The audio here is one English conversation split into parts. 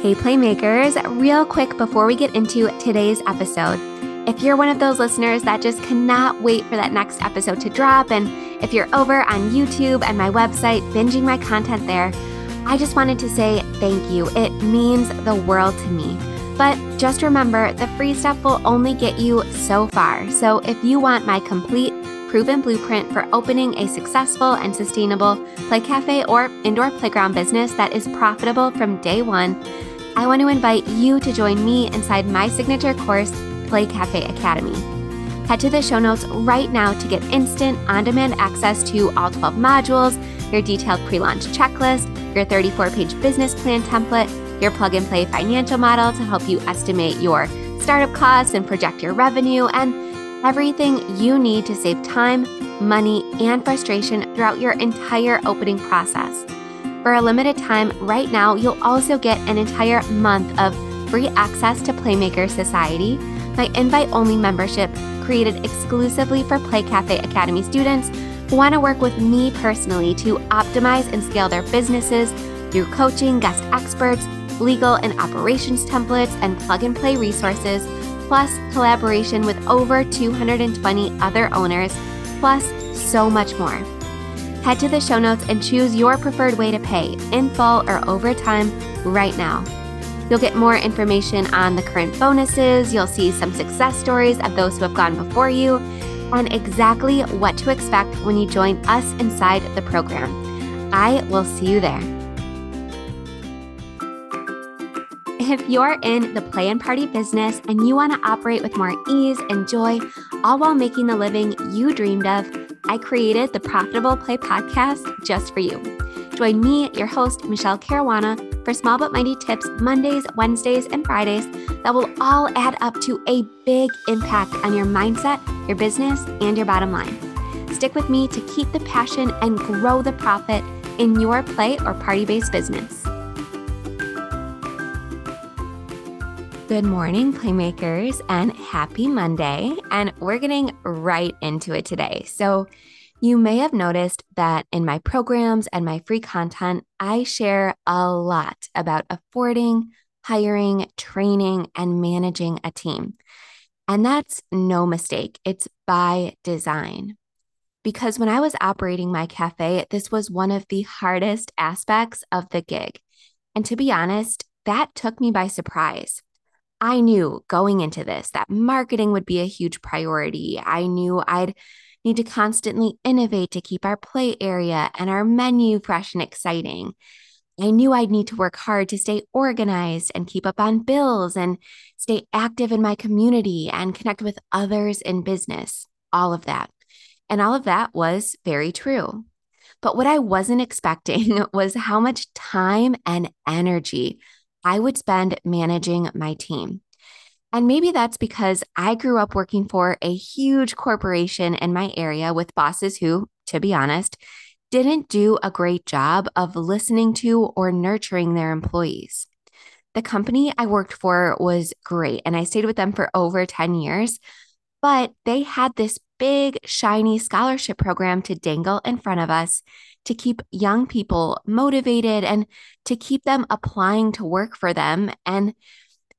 Hey, Playmakers, real quick before we get into today's episode, if you're one of those listeners that just cannot wait for that next episode to drop, and if you're over on YouTube and my website binging my content there, I just wanted to say thank you. It means the world to me. But just remember, the free stuff will only get you so far. So if you want my complete proven blueprint for opening a successful and sustainable play cafe or indoor playground business that is profitable from day one, I want to invite you to join me inside my signature course, Play Cafe Academy. Head to the show notes right now to get instant, on demand access to all 12 modules, your detailed pre launch checklist, your 34 page business plan template, your plug and play financial model to help you estimate your startup costs and project your revenue, and everything you need to save time, money, and frustration throughout your entire opening process. For a limited time, right now, you'll also get an entire month of free access to Playmaker Society, my invite only membership created exclusively for Play Cafe Academy students who want to work with me personally to optimize and scale their businesses through coaching, guest experts, legal and operations templates, and plug and play resources, plus collaboration with over 220 other owners, plus so much more. Head to the show notes and choose your preferred way to pay, in full or over time, right now. You'll get more information on the current bonuses, you'll see some success stories of those who have gone before you, and exactly what to expect when you join us inside the program. I will see you there. If you're in the play and party business and you want to operate with more ease and joy, all while making the living you dreamed of, I created the Profitable Play podcast just for you. Join me, your host, Michele Caruana, for small but mighty tips Mondays, Wednesdays, and Fridays that will all add up to a big impact on your mindset, your business, and your bottom line. Stick with me to keep the passion and grow the profit in your play or party based business. Good morning, Playmakers, and happy Monday. And we're getting right into it today. So, you may have noticed that in my programs and my free content, I share a lot about affording, hiring, training, and managing a team. And that's no mistake, it's by design. Because when I was operating my cafe, this was one of the hardest aspects of the gig. And to be honest, that took me by surprise. I knew going into this that marketing would be a huge priority. I knew I'd need to constantly innovate to keep our play area and our menu fresh and exciting. I knew I'd need to work hard to stay organized and keep up on bills and stay active in my community and connect with others in business. All of that. And all of that was very true. But what I wasn't expecting was how much time and energy I would spend managing my team. And maybe that's because I grew up working for a huge corporation in my area with bosses who, to be honest, didn't do a great job of listening to or nurturing their employees. The company I worked for was great, and I stayed with them for over 10 years, but they had this big, shiny scholarship program to dangle in front of us to keep young people motivated and to keep them applying to work for them and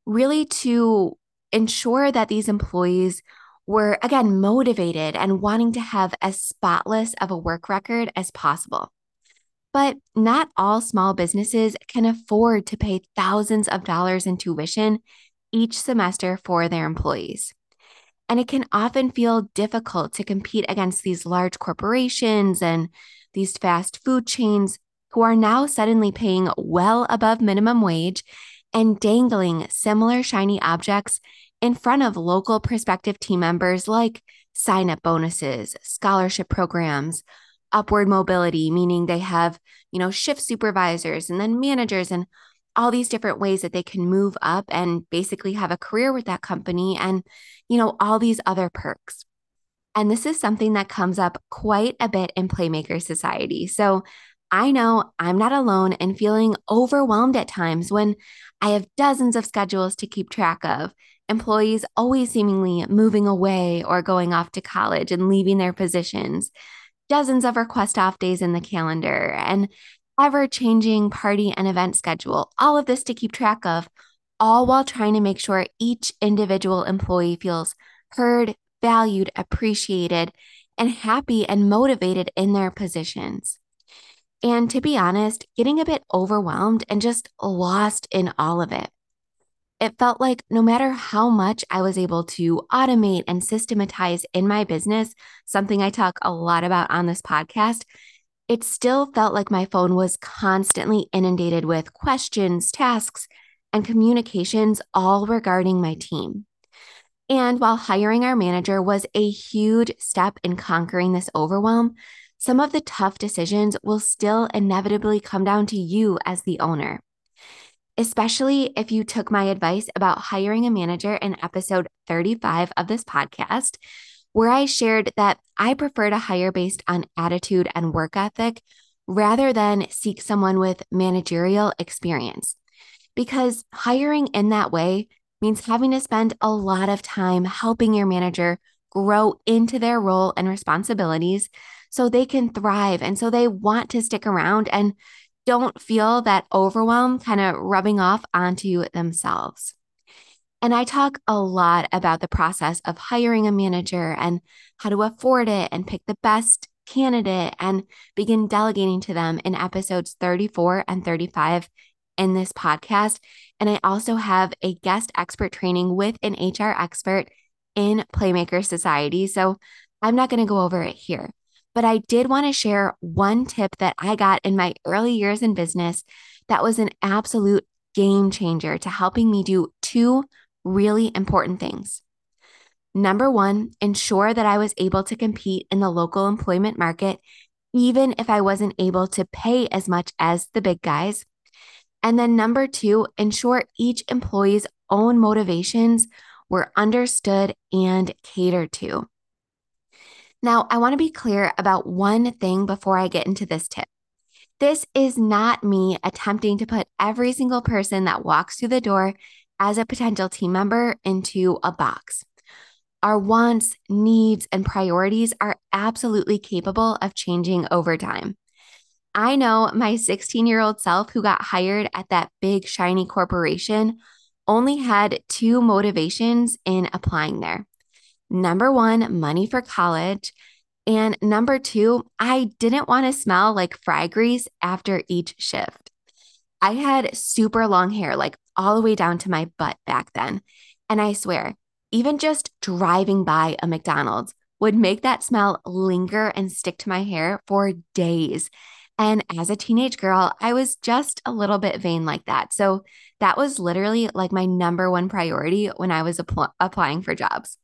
really to ensure that these employees were again motivated and wanting to have as spotless of a work record as possible. But not all small businesses can afford to pay thousands of dollars in tuition each semester for their employees. And it can often feel difficult to compete against these large corporations and these fast food chains who are now suddenly paying well above minimum wage and dangling similar shiny objects in front of local prospective team members like sign up bonuses, scholarship programs, upward mobility, meaning they have, you know, shift supervisors and then managers and all these different ways that they can move up and basically have a career with that company and, you know, all these other perks. And this is something that comes up quite a bit in Playmaker Society. So I know I'm not alone in feeling overwhelmed at times when I have dozens of schedules to keep track of, employees always seemingly moving away or going off to college and leaving their positions, dozens of request off days in the calendar, and ever changing party and event schedule, all of this to keep track of, all while trying to make sure each individual employee feels heard, valued, appreciated, and happy and motivated in their positions. And to be honest, getting a bit overwhelmed and just lost in all of it. It felt like no matter how much I was able to automate and systematize in my business, something I talk a lot about on this podcast, it still felt like my phone was constantly inundated with questions, tasks, and communications, all regarding my team. And while hiring our manager was a huge step in conquering this overwhelm, some of the tough decisions will still inevitably come down to you as the owner. Especially if you took my advice about hiring a manager in episode 35 of this podcast, where I shared that I prefer to hire based on attitude and work ethic rather than seek someone with managerial experience. Because hiring in that way means having to spend a lot of time helping your manager grow into their role and responsibilities so they can thrive and so they want to stick around and don't feel that overwhelm kind of rubbing off onto themselves. And I talk a lot about the process of hiring a manager and how to afford it and pick the best candidate and begin delegating to them in episodes 34 and 35 in this podcast. And I also have a guest expert training with an HR expert in Playmaker Society. So I'm not going to go over it here, but I did want to share one tip that I got in my early years in business that was an absolute game changer to helping me do two really important things. Number one, ensure that I was able to compete in the local employment market, even if I wasn't able to pay as much as the big guys. And then number two, ensure each employee's own motivations were understood and catered to. Now, I want to be clear about one thing before I get into this tip. This is not me attempting to put every single person that walks through the door as a potential team member into a box. Our wants, needs, and priorities are absolutely capable of changing over time. I know my 16 year old self who got hired at that big, shiny corporation only had two motivations in applying there. Number one, money for college. And number two, I didn't want to smell like fry grease after each shift. I had super long hair, like all the way down to my butt back then. And I swear, even just driving by a McDonald's would make that smell linger and stick to my hair for days. And as a teenage girl, I was just a little bit vain like that. So that was literally like my number one priority when I was apl- applying for jobs.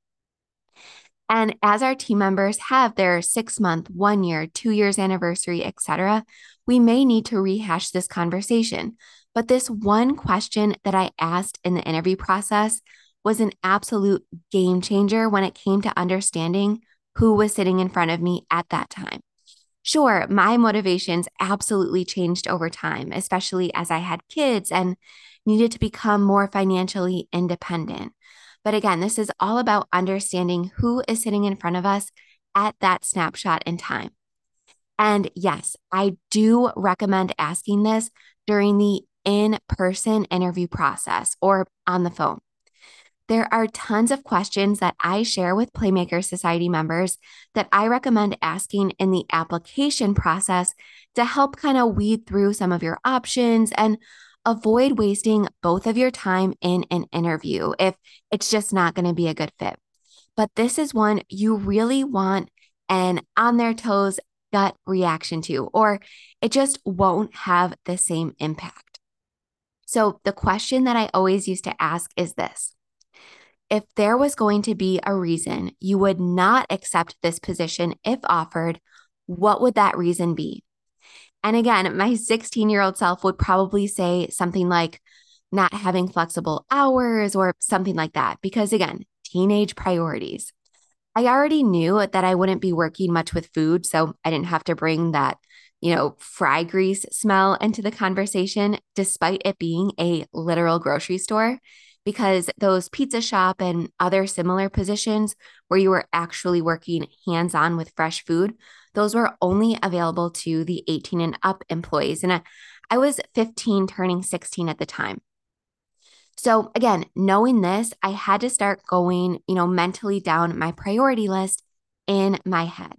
And as our team members have their six month, one year, two years anniversary, etc., we may need to rehash this conversation but this one question that I asked in the interview process was an absolute game changer when it came to understanding who was sitting in front of me at that time. Sure, my motivations absolutely changed over time, especially as I had kids and needed to become more financially independent. But again, this is all about understanding who is sitting in front of us at that snapshot in time. And yes, I do recommend asking this during the in person interview process or on the phone. There are tons of questions that I share with Playmaker Society members that I recommend asking in the application process to help kind of weed through some of your options and avoid wasting both of your time in an interview if it's just not going to be a good fit. But this is one you really want an on their toes gut reaction to, or it just won't have the same impact. So, the question that I always used to ask is this If there was going to be a reason you would not accept this position if offered, what would that reason be? And again, my 16 year old self would probably say something like not having flexible hours or something like that, because again, teenage priorities. I already knew that I wouldn't be working much with food, so I didn't have to bring that you know, fry grease smell into the conversation, despite it being a literal grocery store, because those pizza shop and other similar positions where you were actually working hands on with fresh food, those were only available to the 18 and up employees. And I, I was 15, turning 16 at the time. So again, knowing this, I had to start going, you know, mentally down my priority list in my head.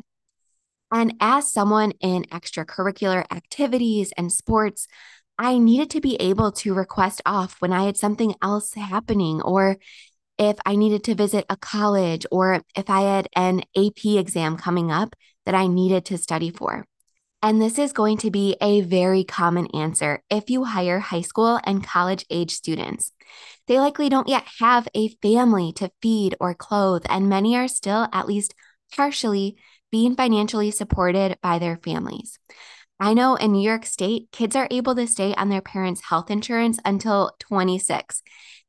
And as someone in extracurricular activities and sports, I needed to be able to request off when I had something else happening, or if I needed to visit a college, or if I had an AP exam coming up that I needed to study for. And this is going to be a very common answer if you hire high school and college age students. They likely don't yet have a family to feed or clothe, and many are still, at least partially, being financially supported by their families. I know in New York State, kids are able to stay on their parents' health insurance until 26.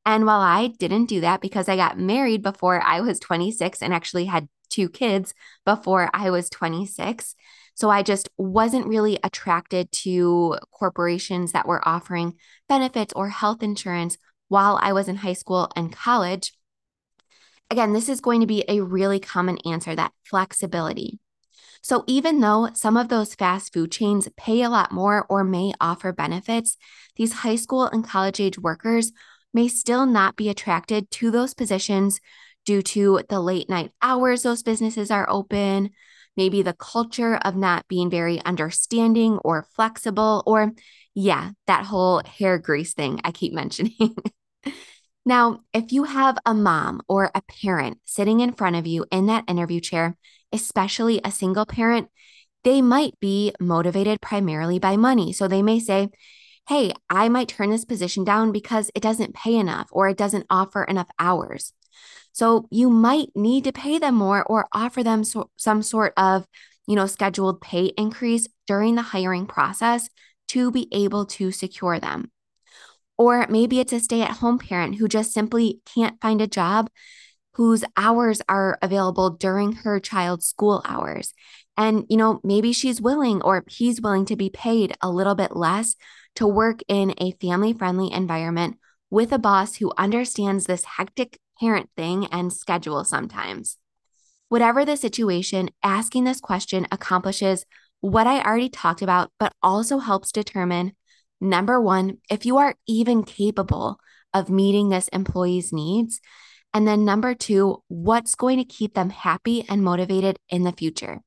And while I didn't do that because I got married before I was 26 and actually had two kids before I was 26, so I just wasn't really attracted to corporations that were offering benefits or health insurance while I was in high school and college. Again, this is going to be a really common answer that flexibility. So, even though some of those fast food chains pay a lot more or may offer benefits, these high school and college age workers may still not be attracted to those positions due to the late night hours those businesses are open, maybe the culture of not being very understanding or flexible, or yeah, that whole hair grease thing I keep mentioning. Now, if you have a mom or a parent sitting in front of you in that interview chair, especially a single parent, they might be motivated primarily by money. So they may say, Hey, I might turn this position down because it doesn't pay enough or it doesn't offer enough hours. So you might need to pay them more or offer them so, some sort of, you know, scheduled pay increase during the hiring process to be able to secure them. Or maybe it's a stay at home parent who just simply can't find a job whose hours are available during her child's school hours. And, you know, maybe she's willing or he's willing to be paid a little bit less to work in a family friendly environment with a boss who understands this hectic parent thing and schedule sometimes. Whatever the situation, asking this question accomplishes what I already talked about, but also helps determine number one, if you are even capable of meeting this employee's needs. And then number two, what's going to keep them happy and motivated in the future.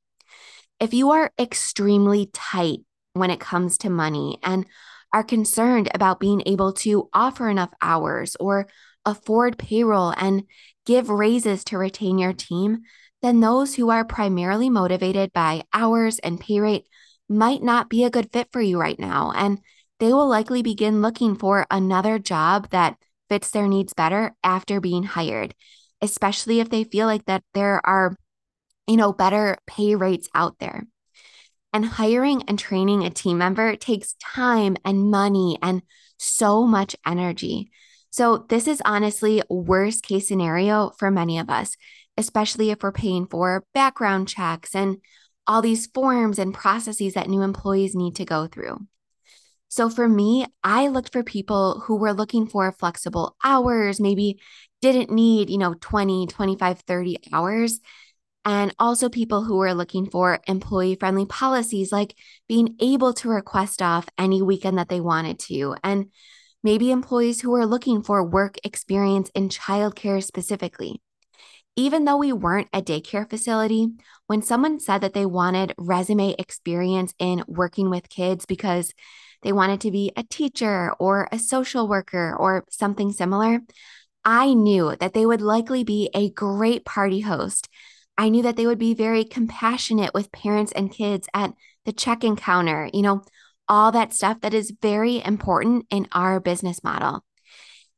If you are extremely tight when it comes to money and are concerned about being able to offer enough hours or afford payroll and give raises to retain your team, then those who are primarily motivated by hours and pay rate might not be a good fit for you right now. And they will likely begin looking for another job that fits their needs better after being hired, especially if they feel like that there are, you know, better pay rates out there. And hiring and training a team member takes time and money and so much energy. So, this is honestly worst case scenario for many of us, especially if we're paying for background checks and all these forms and processes that new employees need to go through. So for me, I looked for people who were looking for flexible hours, maybe didn't need, you know, 20, 25, 30 hours. And also people who were looking for employee friendly policies, like being able to request off any weekend that they wanted to. And maybe employees who were looking for work experience in childcare specifically. Even though we weren't a daycare facility, when someone said that they wanted resume experience in working with kids because they wanted to be a teacher or a social worker or something similar, I knew that they would likely be a great party host. I knew that they would be very compassionate with parents and kids at the check in counter, you know, all that stuff that is very important in our business model.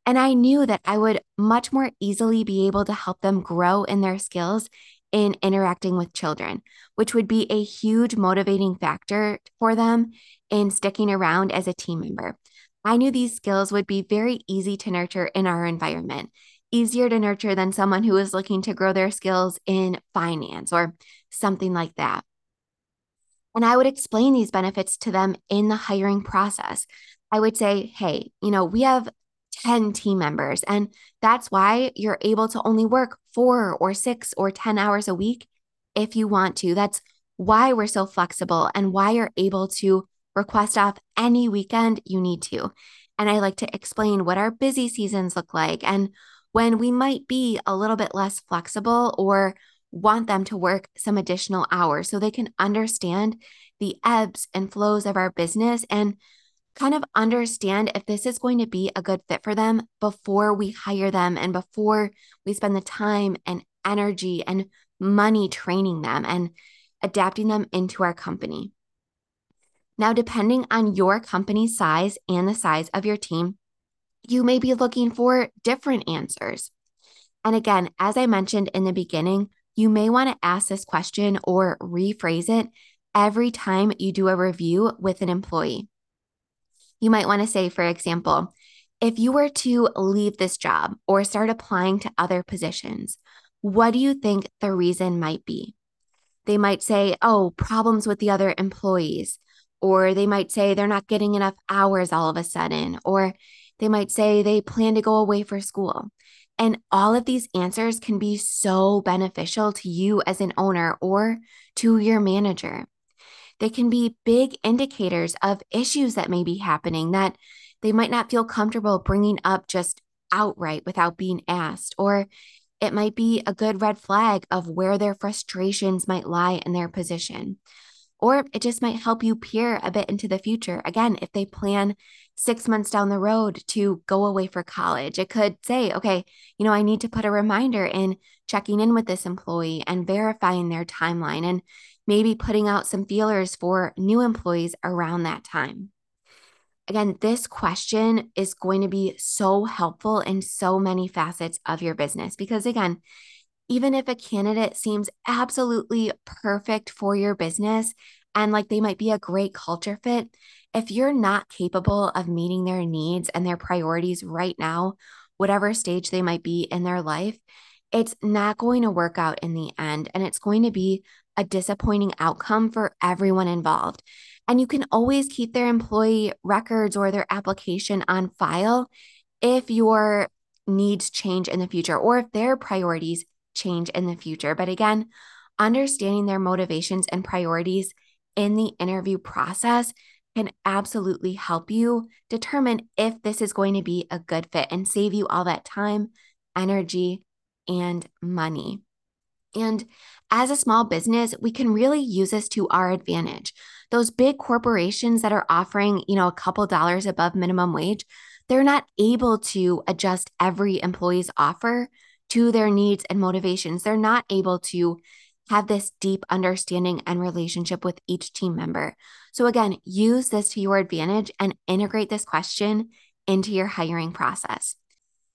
And I knew that I would much more easily be able to help them grow in their skills in interacting with children, which would be a huge motivating factor for them in sticking around as a team member. I knew these skills would be very easy to nurture in our environment, easier to nurture than someone who is looking to grow their skills in finance or something like that. And I would explain these benefits to them in the hiring process. I would say, hey, you know, we have 10 team members. And that's why you're able to only work four or six or 10 hours a week if you want to. That's why we're so flexible and why you're able to request off any weekend you need to. And I like to explain what our busy seasons look like and when we might be a little bit less flexible or want them to work some additional hours so they can understand the ebbs and flows of our business and kind of understand if this is going to be a good fit for them before we hire them and before we spend the time and energy and money training them and adapting them into our company. Now, depending on your company size and the size of your team, you may be looking for different answers. And again, as I mentioned in the beginning, you may want to ask this question or rephrase it every time you do a review with an employee. You might want to say, for example, if you were to leave this job or start applying to other positions, what do you think the reason might be? They might say, oh, problems with the other employees. Or they might say they're not getting enough hours all of a sudden. Or they might say they plan to go away for school. And all of these answers can be so beneficial to you as an owner or to your manager. They can be big indicators of issues that may be happening that they might not feel comfortable bringing up just outright without being asked. Or it might be a good red flag of where their frustrations might lie in their position. Or it just might help you peer a bit into the future. Again, if they plan six months down the road to go away for college, it could say, okay, you know, I need to put a reminder in checking in with this employee and verifying their timeline and maybe putting out some feelers for new employees around that time. Again, this question is going to be so helpful in so many facets of your business because, again, even if a candidate seems absolutely perfect for your business and like they might be a great culture fit, if you're not capable of meeting their needs and their priorities right now, whatever stage they might be in their life, it's not going to work out in the end. And it's going to be a disappointing outcome for everyone involved. And you can always keep their employee records or their application on file if your needs change in the future or if their priorities change in the future. But again, understanding their motivations and priorities in the interview process can absolutely help you determine if this is going to be a good fit and save you all that time, energy, and money. And as a small business, we can really use this to our advantage. Those big corporations that are offering, you know, a couple dollars above minimum wage, they're not able to adjust every employee's offer to their needs and motivations. They're not able to have this deep understanding and relationship with each team member. So, again, use this to your advantage and integrate this question into your hiring process.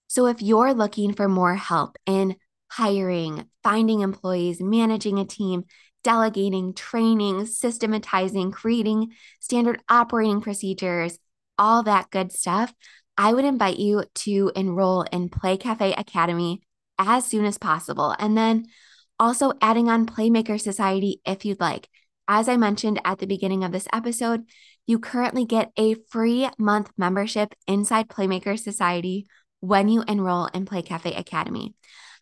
So, if you're looking for more help in hiring, finding employees, managing a team, delegating, training, systematizing, creating standard operating procedures, all that good stuff, I would invite you to enroll in Play Cafe Academy as soon as possible. And then also adding on Playmaker Society if you'd like. As I mentioned at the beginning of this episode, you currently get a free month membership inside Playmaker Society when you enroll in Play Cafe Academy.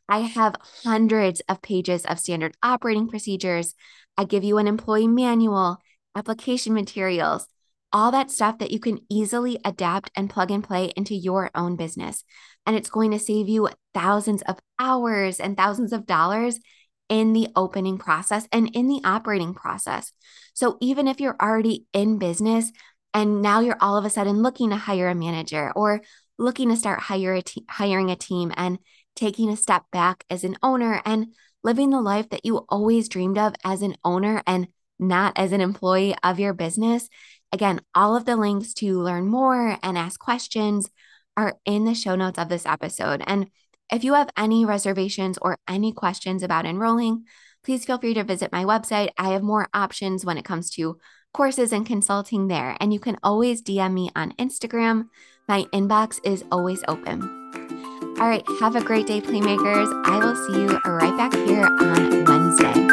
I have hundreds of pages of standard operating procedures. I give you an employee manual, application materials, all that stuff that you can easily adapt and plug and play into your own business. And it's going to save you thousands of hours and thousands of dollars in the opening process and in the operating process. So even if you're already in business and now you're all of a sudden looking to hire a manager or looking to start hire a te- hiring a team and taking a step back as an owner and living the life that you always dreamed of as an owner and not as an employee of your business. Again, all of the links to learn more and ask questions are in the show notes of this episode. And if you have any reservations or any questions about enrolling, please feel free to visit my website. I have more options when it comes to courses and consulting there. And you can always DM me on Instagram. My inbox is always open. All right, have a great day, Playmakers. I will see you right back here on Wednesday.